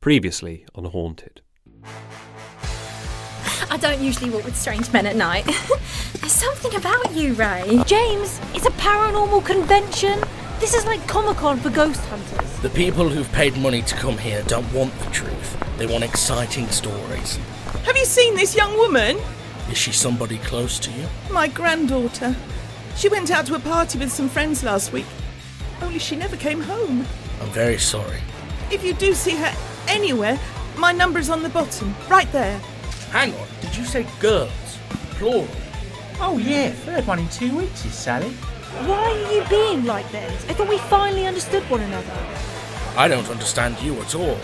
Previously on Haunted. I don't usually walk with strange men at night. There's something about you, Ray. James, it's a paranormal convention. This is like Comic Con for ghost hunters. The people who've paid money to come here don't want the truth. They want exciting stories. Have you seen this young woman? Is she somebody close to you? My granddaughter. She went out to a party with some friends last week. Only she never came home. I'm very sorry. If you do see her anywhere, my number's on the bottom, right there. Hang on, did you say girls? Plural. Oh yeah, third one in two weeks is Sally. Why are you being like this? I thought we finally understood one another. I don't understand you at all.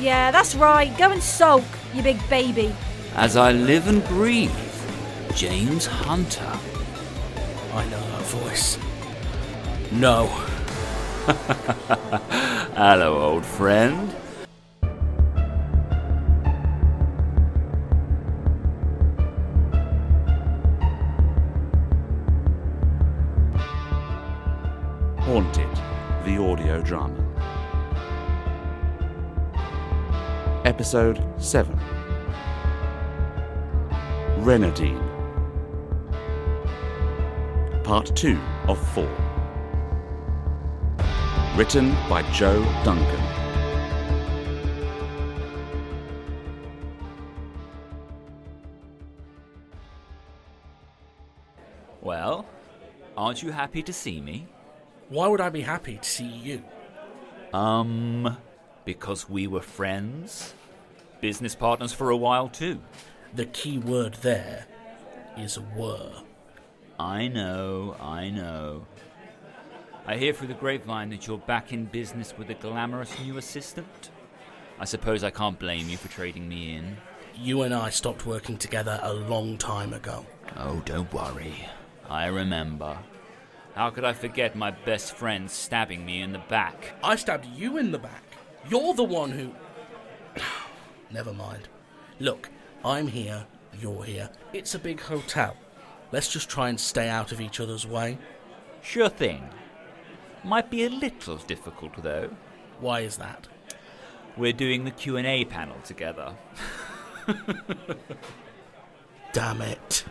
Yeah, that's right. Go and sulk, you big baby. As I live and breathe, James Hunter. I know her voice. No. Hello, old friend. Audio drama. Episode 7 Reynardine. Part 2 of 4. Written by Joe Duncan. Well, aren't you happy to see me? Why would I be happy to see you? Um, because we were friends? Business partners for a while, too. The key word there is were. I know, I know. I hear through the grapevine that you're back in business with a glamorous new assistant. I suppose I can't blame you for trading me in. You and I stopped working together a long time ago. Oh, don't worry. I remember. How could I forget my best friend stabbing me in the back? I stabbed you in the back. You're the one who. Never mind. Look, I'm here, you're here. It's a big hotel. Let's just try and stay out of each other's way. Sure thing. Might be a little difficult though. Why is that? We're doing the Q&A panel together. Damn it.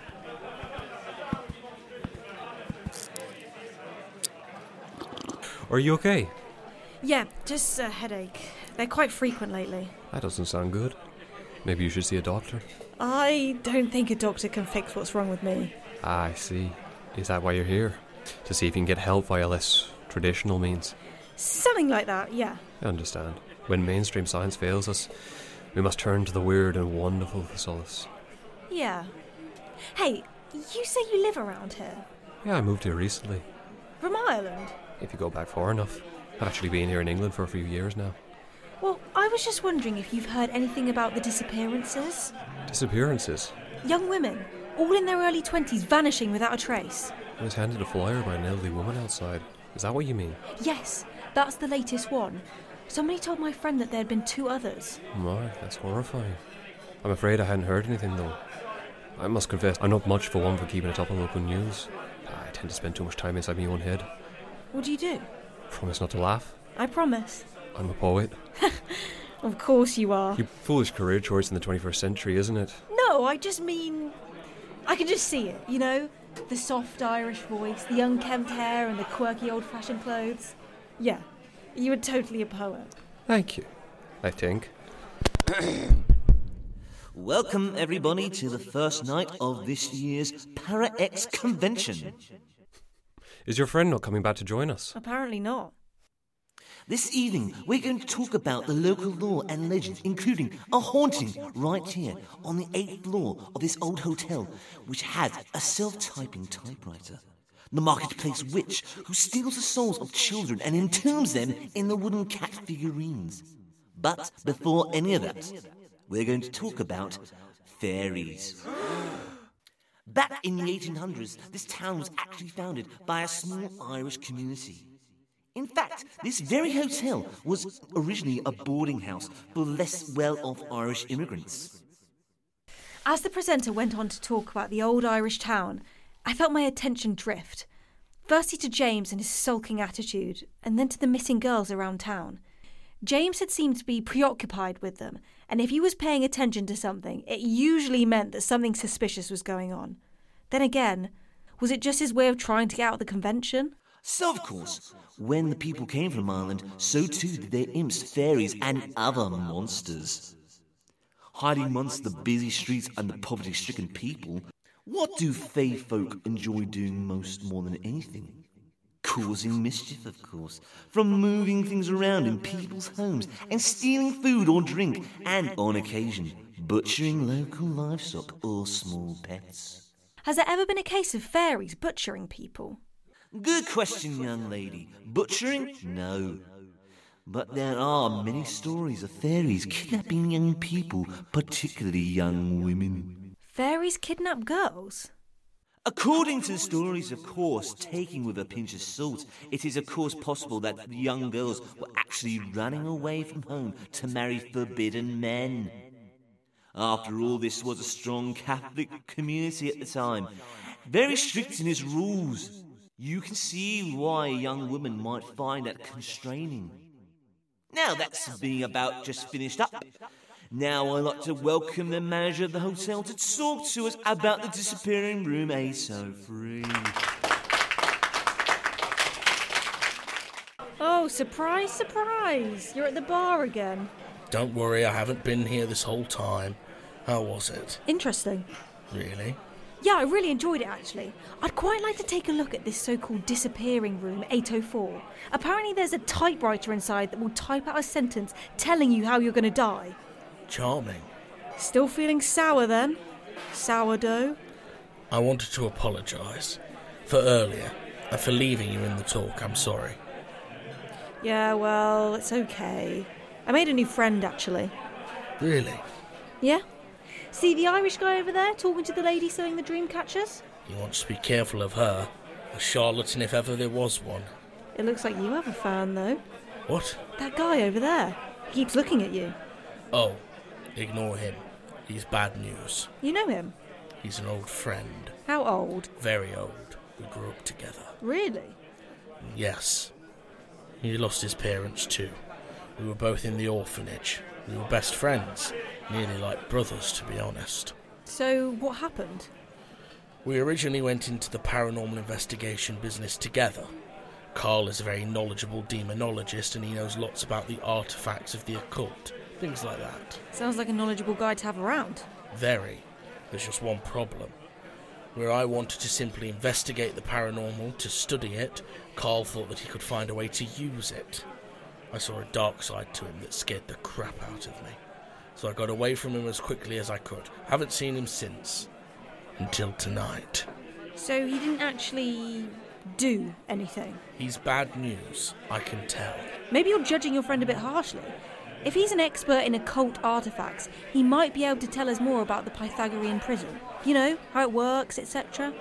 Are you okay? Yeah, just a headache. They're quite frequent lately. That doesn't sound good. Maybe you should see a doctor. I don't think a doctor can fix what's wrong with me. Ah, I see. Is that why you're here? To see if you can get help via less traditional means? Something like that, yeah. I understand. When mainstream science fails us, we must turn to the weird and wonderful for solace. Yeah. Hey, you say you live around here? Yeah, I moved here recently. From Ireland? If you go back far enough. I've actually been here in England for a few years now. Well, I was just wondering if you've heard anything about the disappearances. Disappearances? Young women, all in their early 20s, vanishing without a trace. I was handed a flyer by an elderly woman outside. Is that what you mean? Yes, that's the latest one. Somebody told my friend that there had been two others. My, that's horrifying. I'm afraid I hadn't heard anything though. I must confess, I'm not much for one for keeping a top of local news. I tend to spend too much time inside my own head. What do you do? Promise not to laugh. I promise. I'm a poet. Of course you are. You foolish career choice in the 21st century, isn't it? No, I just mean. I can just see it, you know? The soft Irish voice, the unkempt hair, and the quirky old fashioned clothes. Yeah, you were totally a poet. Thank you. I think. Welcome, everybody, to the first night of this year's Para X convention. Is your friend not coming back to join us? Apparently not. This evening, we're going to talk about the local lore and legends, including a haunting right here on the eighth floor of this old hotel, which has a self typing typewriter. the marketplace witch who steals the souls of children and entombs them in the wooden cat figurines. But before any of that, we're going to talk about fairies. Back in the 1800s, this town was actually founded by a small Irish community. In fact, this very hotel was originally a boarding house for less well off Irish immigrants. As the presenter went on to talk about the old Irish town, I felt my attention drift. Firstly to James and his sulking attitude, and then to the missing girls around town. James had seemed to be preoccupied with them, and if he was paying attention to something, it usually meant that something suspicious was going on. Then again, was it just his way of trying to get out of the convention? So, of course, when the people came from Ireland, so too did their imps, fairies, and other monsters. Hiding amongst the busy streets and the poverty stricken people, what do Fey folk enjoy doing most more than anything? Causing mischief, of course, from moving things around in people's homes and stealing food or drink, and on occasion, butchering local livestock or small pets. Has there ever been a case of fairies butchering people? Good question, young lady. Butchering? No. But there are many stories of fairies kidnapping young people, particularly young women. Fairies kidnap girls? According to the stories, of course, taking with a pinch of salt, it is of course possible that the young girls were actually running away from home to marry forbidden men. After all, this was a strong Catholic community at the time, very strict in its rules. You can see why a young woman might find that constraining. Now that's being about just finished up. Now I'd like to welcome the manager of the hotel to talk to us about the disappearing room A03. Oh, surprise, surprise! You're at the bar again. Don't worry, I haven't been here this whole time. How was it? Interesting. Really? Yeah, I really enjoyed it actually. I'd quite like to take a look at this so called disappearing room 804. Apparently, there's a typewriter inside that will type out a sentence telling you how you're going to die. Charming. Still feeling sour then? Sourdough? I wanted to apologise for earlier and for leaving you in the talk. I'm sorry. Yeah, well, it's okay. I made a new friend actually. Really? Yeah? See the Irish guy over there talking to the lady selling the dream catchers? You want to be careful of her. A charlatan if ever there was one. It looks like you have a fan though. What? That guy over there. He keeps looking at you. Oh, ignore him. He's bad news. You know him? He's an old friend. How old? Very old. We grew up together. Really? Yes. He lost his parents too. We were both in the orphanage. We were best friends, nearly like brothers, to be honest. So, what happened? We originally went into the paranormal investigation business together. Karl is a very knowledgeable demonologist and he knows lots about the artifacts of the occult, things like that. Sounds like a knowledgeable guy to have around. Very. There's just one problem. Where I wanted to simply investigate the paranormal, to study it, Karl thought that he could find a way to use it. I saw a dark side to him that scared the crap out of me. So I got away from him as quickly as I could. Haven't seen him since. Until tonight. So, he didn't actually do anything? He's bad news, I can tell. Maybe you're judging your friend a bit harshly. If he's an expert in occult artifacts, he might be able to tell us more about the Pythagorean prism. You know, how it works, etc.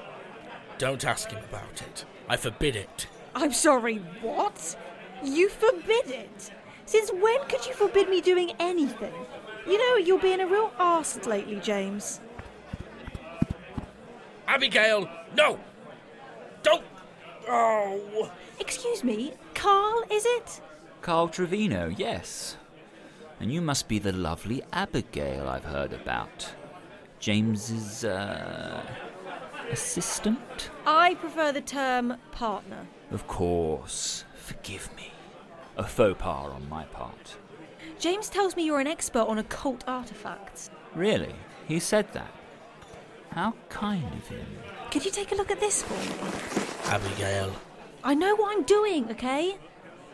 Don't ask him about it. I forbid it. I'm sorry, what? You forbid it? Since when could you forbid me doing anything? You know, you're being a real arse lately, James. Abigail, no! Don't! Oh! Excuse me, Karl, is it? Karl Trevino, yes. And you must be the lovely Abigail I've heard about. James's, uh, assistant? I prefer the term partner. Of course. Forgive me. A faux pas on my part. James tells me you're an expert on occult artifacts. Really? He said that? How kind of him. Could you take a look at this for me? Abigail. I know what I'm doing, okay?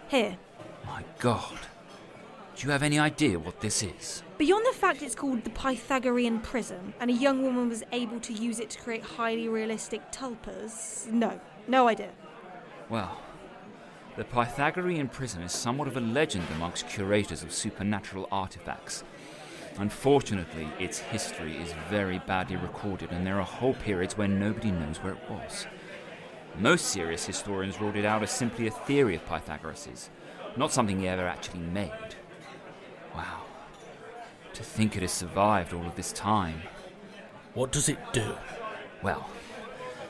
Here. My god. Do you have any idea what this is? Beyond the fact it's called the Pythagorean prism, and a young woman was able to use it to create highly realistic tulpas, no. No idea. Well, the Pythagorean prism is somewhat of a legend amongst curators of supernatural artifacts. Unfortunately, its history is very badly recorded, and there are whole periods where nobody knows where it was. Most serious historians ruled it out as simply a theory of Pythagoras's, not something he ever actually made. Wow. To think it has survived all of this time. What does it do? Well,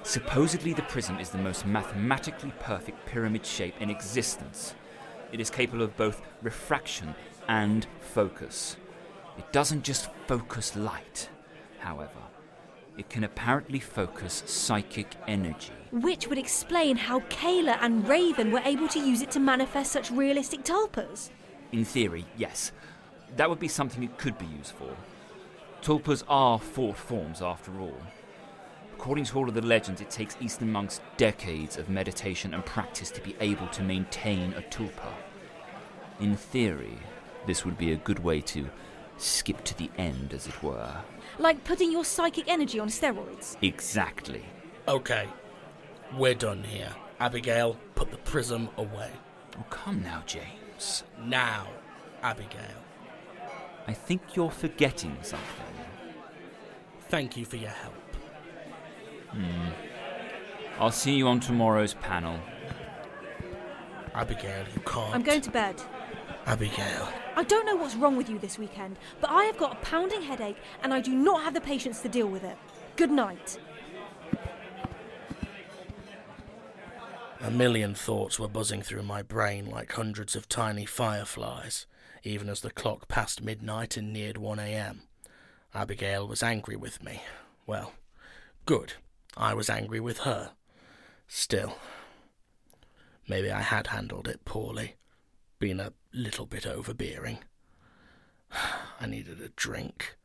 supposedly the prism is the most mathematically perfect pyramid shape in existence. It is capable of both refraction and focus. It doesn't just focus light, however. It can apparently focus psychic energy. Which would explain how Kayla and Raven were able to use it to manifest such realistic tulpas. In theory, yes. That would be something it could be used for. Tulpas are thought forms, after all. According to all of the legends, it takes Eastern monks decades of meditation and practice to be able to maintain a tulpa. In theory, this would be a good way to skip to the end, as it were. Like putting your psychic energy on steroids. Exactly. Okay, we're done here. Abigail, put the prism away. Oh, come now, James. Now, Abigail. I think you're forgetting something. Thank you for your help. Hmm. I'll see you on tomorrow's panel. Abigail, you can't. I'm going to bed. Abigail. I don't know what's wrong with you this weekend, but I have got a pounding headache and I do not have the patience to deal with it. Good night. A million thoughts were buzzing through my brain like hundreds of tiny fireflies, even as the clock passed midnight and neared 1 a.m. Abigail was angry with me. Well, good. I was angry with her. Still, maybe I had handled it poorly, been a little bit overbearing. I needed a drink.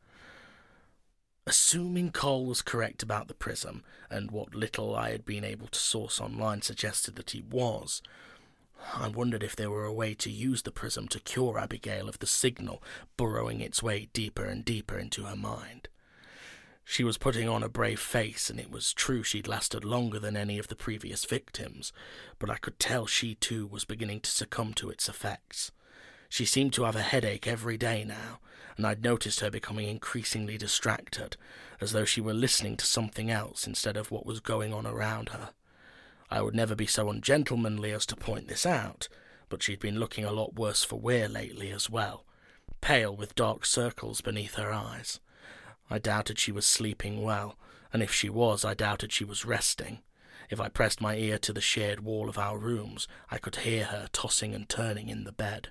Assuming Karl was correct about the prism, and what little I had been able to source online suggested that he was, I wondered if there were a way to use the prism to cure Abigail of the signal burrowing its way deeper and deeper into her mind. She was putting on a brave face, and it was true she'd lasted longer than any of the previous victims, but I could tell she too was beginning to succumb to its effects. She seemed to have a headache every day now, and I'd noticed her becoming increasingly distracted, as though she were listening to something else instead of what was going on around her. I would never be so ungentlemanly as to point this out, but she'd been looking a lot worse for wear lately as well, pale with dark circles beneath her eyes. I doubted she was sleeping well, and if she was, I doubted she was resting. If I pressed my ear to the shared wall of our rooms, I could hear her tossing and turning in the bed.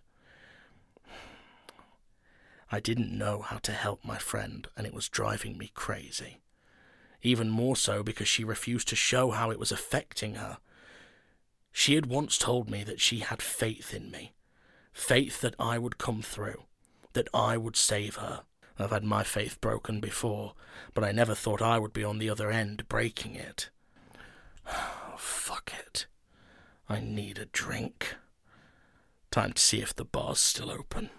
I didn't know how to help my friend, and it was driving me crazy. Even more so because she refused to show how it was affecting her. She had once told me that she had faith in me, faith that I would come through, that I would save her. I've had my faith broken before, but I never thought I would be on the other end breaking it. Oh, fuck it. I need a drink. Time to see if the bar's still open.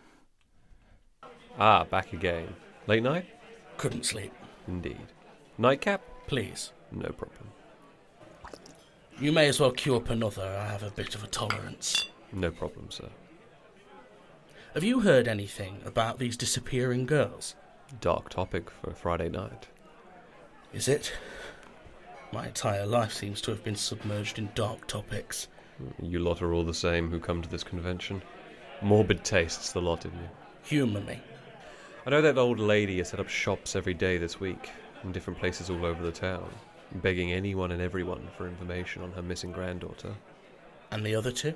Ah, back again. Late night? Couldn't sleep. Indeed. Nightcap? Please. No problem. You may as well queue up another. I have a bit of a tolerance. No problem, sir. Have you heard anything about these disappearing girls? Dark topic for a Friday night. Is it? My entire life seems to have been submerged in dark topics. Hmm, you lot are all the same who come to this convention. Morbid tastes, the lot of you. Humour me. I know that old lady has set up shops every day this week in different places all over the town, begging anyone and everyone for information on her missing granddaughter. And the other two?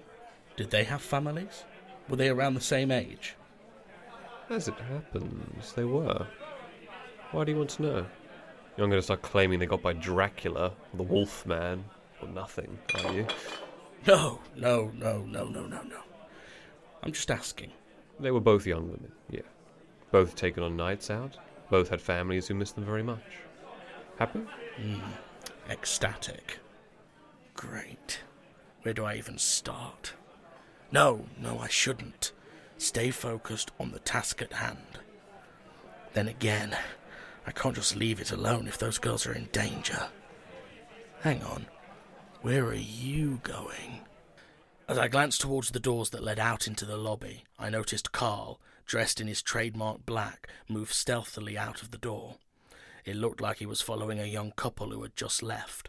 Did they have families? Were they around the same age? As it happens, they were. Why do you want to know? You're not going to start claiming they got by Dracula, or the Wolf Man, or nothing, are you? No, no, no, no, no, no, no. I'm just asking. They were both young women, yeah. Both taken on nights out. Both had families who missed them very much. Happy? Mm, ecstatic. Great. Where do I even start? No, no, I shouldn't. Stay focused on the task at hand. Then again, I can't just leave it alone if those girls are in danger. Hang on. Where are you going? As I glanced towards the doors that led out into the lobby, I noticed Karl, dressed in his trademark black, moved stealthily out of the door. It looked like he was following a young couple who had just left.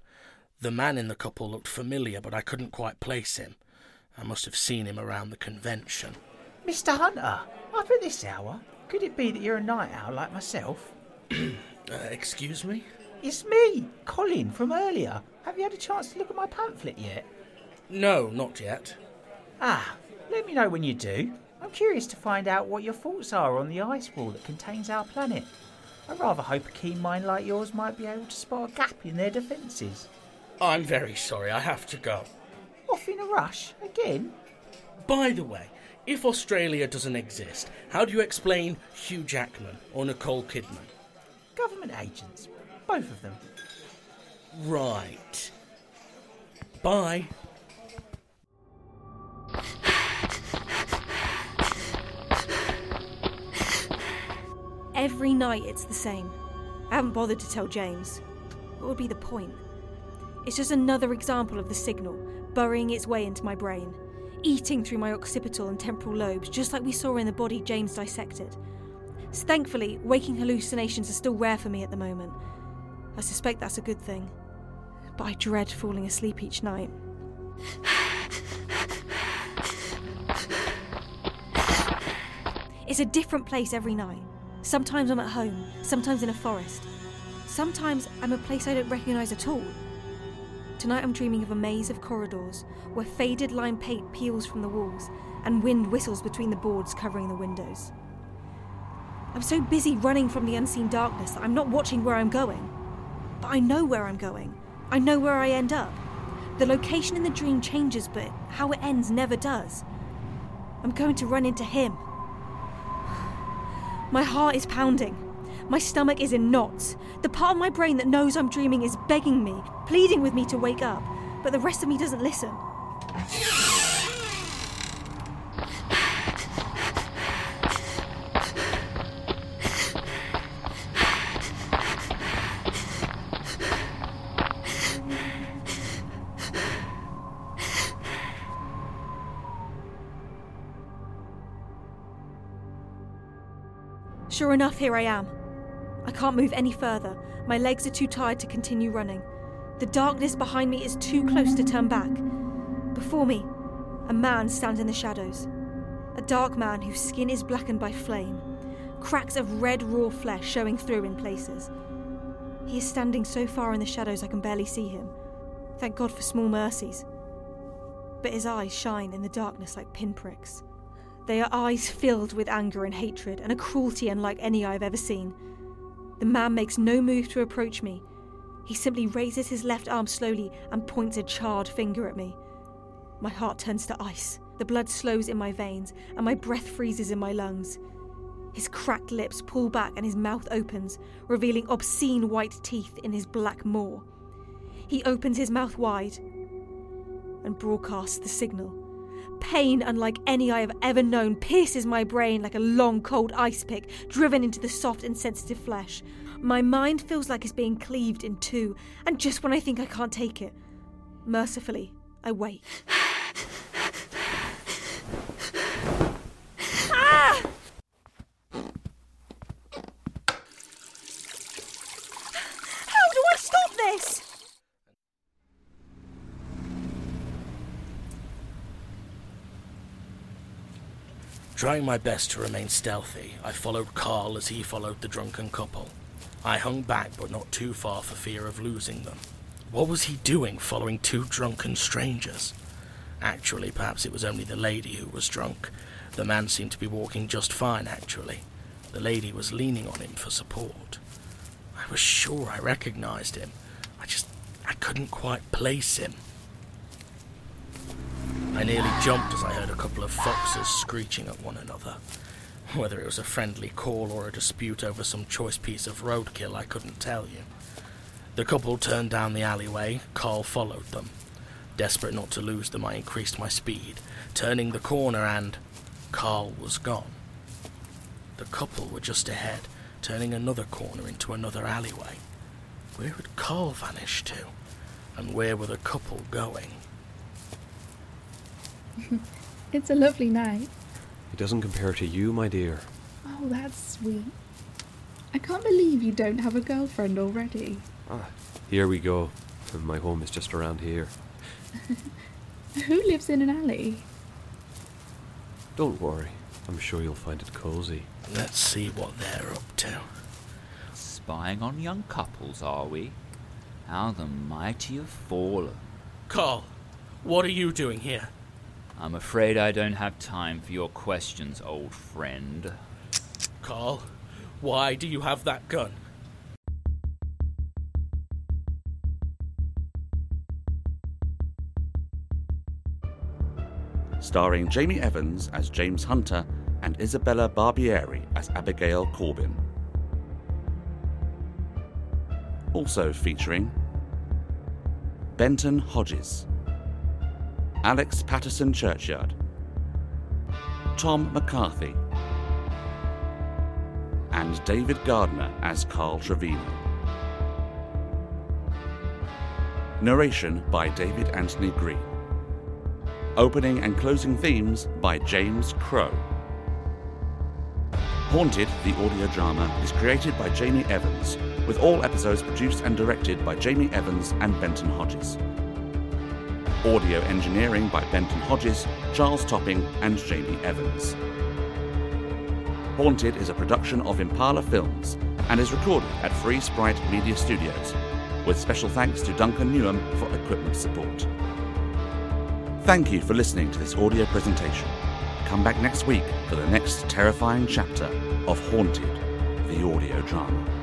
The man in the couple looked familiar, but I couldn't quite place him. I must have seen him around the convention. Mr. Hunter, up at this hour? Could it be that you're a night owl like myself? Uh, excuse me? It's me, Colin, from earlier. Have you had a chance to look at my pamphlet yet? No, not yet. Ah, let me know when you do. I'm curious to find out what your thoughts are on the ice wall that contains our planet. I rather hope a keen mind like yours might be able to spot a gap in their defences. I'm very sorry, I have to go. Off in a rush? Again? By the way, if Australia doesn't exist, how do you explain Hugh Jackman or Nicole Kidman? Government agents. Both of them. Right. Bye. Every night it's the same. I haven't bothered to tell James. What would be the point? It's just another example of the signal burrowing its way into my brain, eating through my occipital and temporal lobes, just like we saw in the body James dissected. So thankfully, waking hallucinations are still rare for me at the moment. I suspect that's a good thing. But I dread falling asleep each night. It's a different place every night. Sometimes I'm at home, sometimes in a forest. Sometimes I'm a place I don't recognise at all. Tonight I'm dreaming of a maze of corridors where faded lime paint peels from the walls and wind whistles between the boards covering the windows. I'm so busy running from the unseen darkness that I'm not watching where I'm going. But I know where I'm going. I know where I end up. The location in the dream changes, but how it ends never does. I'm going to run into him. My heart is pounding. My stomach is in knots. The part of my brain that knows I'm dreaming is begging me, pleading with me to wake up, but the rest of me doesn't listen. Sure enough, here I am. I can't move any further. My legs are too tired to continue running. The darkness behind me is too close to turn back. Before me, a man stands in the shadows. A dark man whose skin is blackened by flame, cracks of red raw flesh showing through in places. He is standing so far in the shadows I can barely see him. Thank God for small mercies. But his eyes shine in the darkness like pinpricks. They are eyes filled with anger and hatred and a cruelty unlike any I have ever seen. The man makes no move to approach me. He simply raises his left arm slowly and points a charred finger at me. My heart turns to ice. The blood slows in my veins and my breath freezes in my lungs. His cracked lips pull back and his mouth opens, revealing obscene white teeth in his black maw. He opens his mouth wide and broadcasts the signal. Pain unlike any I have ever known pierces my brain like a long, cold ice pick driven into the soft and sensitive flesh. My mind feels like it's being cleaved in two, and just when I think I can't take it, mercifully, I wait. ah! How do I stop this? Trying my best to remain stealthy, I followed Karl as he followed the drunken couple. I hung back, but not too far for fear of losing them. What was he doing following two drunken strangers? Actually, perhaps it was only the lady who was drunk. The man seemed to be walking just fine, actually. The lady was leaning on him for support. I was sure I recognized him. I just. I couldn't quite place him. I nearly jumped as I heard a couple of foxes screeching at one another. Whether it was a friendly call or a dispute over some choice piece of roadkill, I couldn't tell you. The couple turned down the alleyway. Karl followed them. Desperate not to lose them, I increased my speed, turning the corner, and Karl was gone. The couple were just ahead, turning another corner into another alleyway. Where had Karl vanished to? And where were the couple going? It's a lovely night. It doesn't compare to you, my dear. Oh, that's sweet. I can't believe you don't have a girlfriend already. Ah, here we go. My home is just around here. Who lives in an alley? Don't worry. I'm sure you'll find it cozy. Let's see what they're up to. Spying on young couples, are we? How the mighty have fallen. Karl, what are you doing here? I'm afraid I don't have time for your questions, old friend. Karl, why do you have that gun? starring Jamie Evans as James Hunter and Isabella Barbieri as Abigail Corbin. Also featuring Benton Hodges, Alex Patterson Churchyard, Tom McCarthy, and David Gardner as Karl Trevino. Narration by David Anthony Green. Opening and closing themes by James Crow. Haunted, the audio drama, is created by Jamie Evans, with all episodes produced and directed by Jamie Evans and Benton Hodges. Audio engineering by Benton Hodges, Charles Topping, and Jamie Evans. Haunted is a production of Impala Films and is recorded at Free Sprite Media Studios, with special thanks to Duncan Newham for equipment support. Thank you for listening to this audio presentation. Come back next week for the next terrifying chapter of Haunted, the audio drama.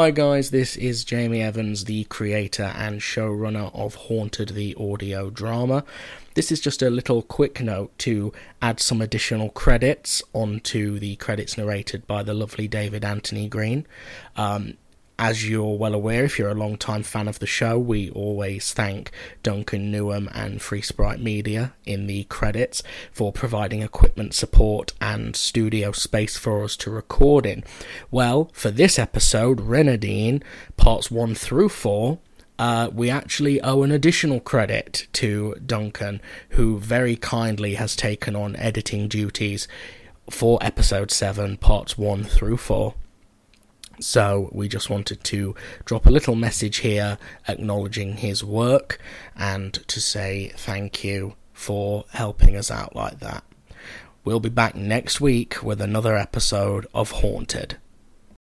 Hi guys, this is Jamie Evans, the creator and showrunner of Haunted the audio drama. This is just a little quick note to add some additional credits onto the credits narrated by the lovely David Anthony Green. Um, as you're well aware, if you're a long-time fan of the show, we always thank Duncan Newham and Free Sprite Media in the credits for providing equipment support and studio space for us to record in. Well, for this episode, Reynardine, parts 1 through 4, uh, we actually owe an additional credit to Duncan, who very kindly has taken on editing duties for episode 7, parts 1 through 4. So we just wanted to drop a little message here acknowledging his work and to say thank you for helping us out like that. We'll be back next week with another episode of Haunted.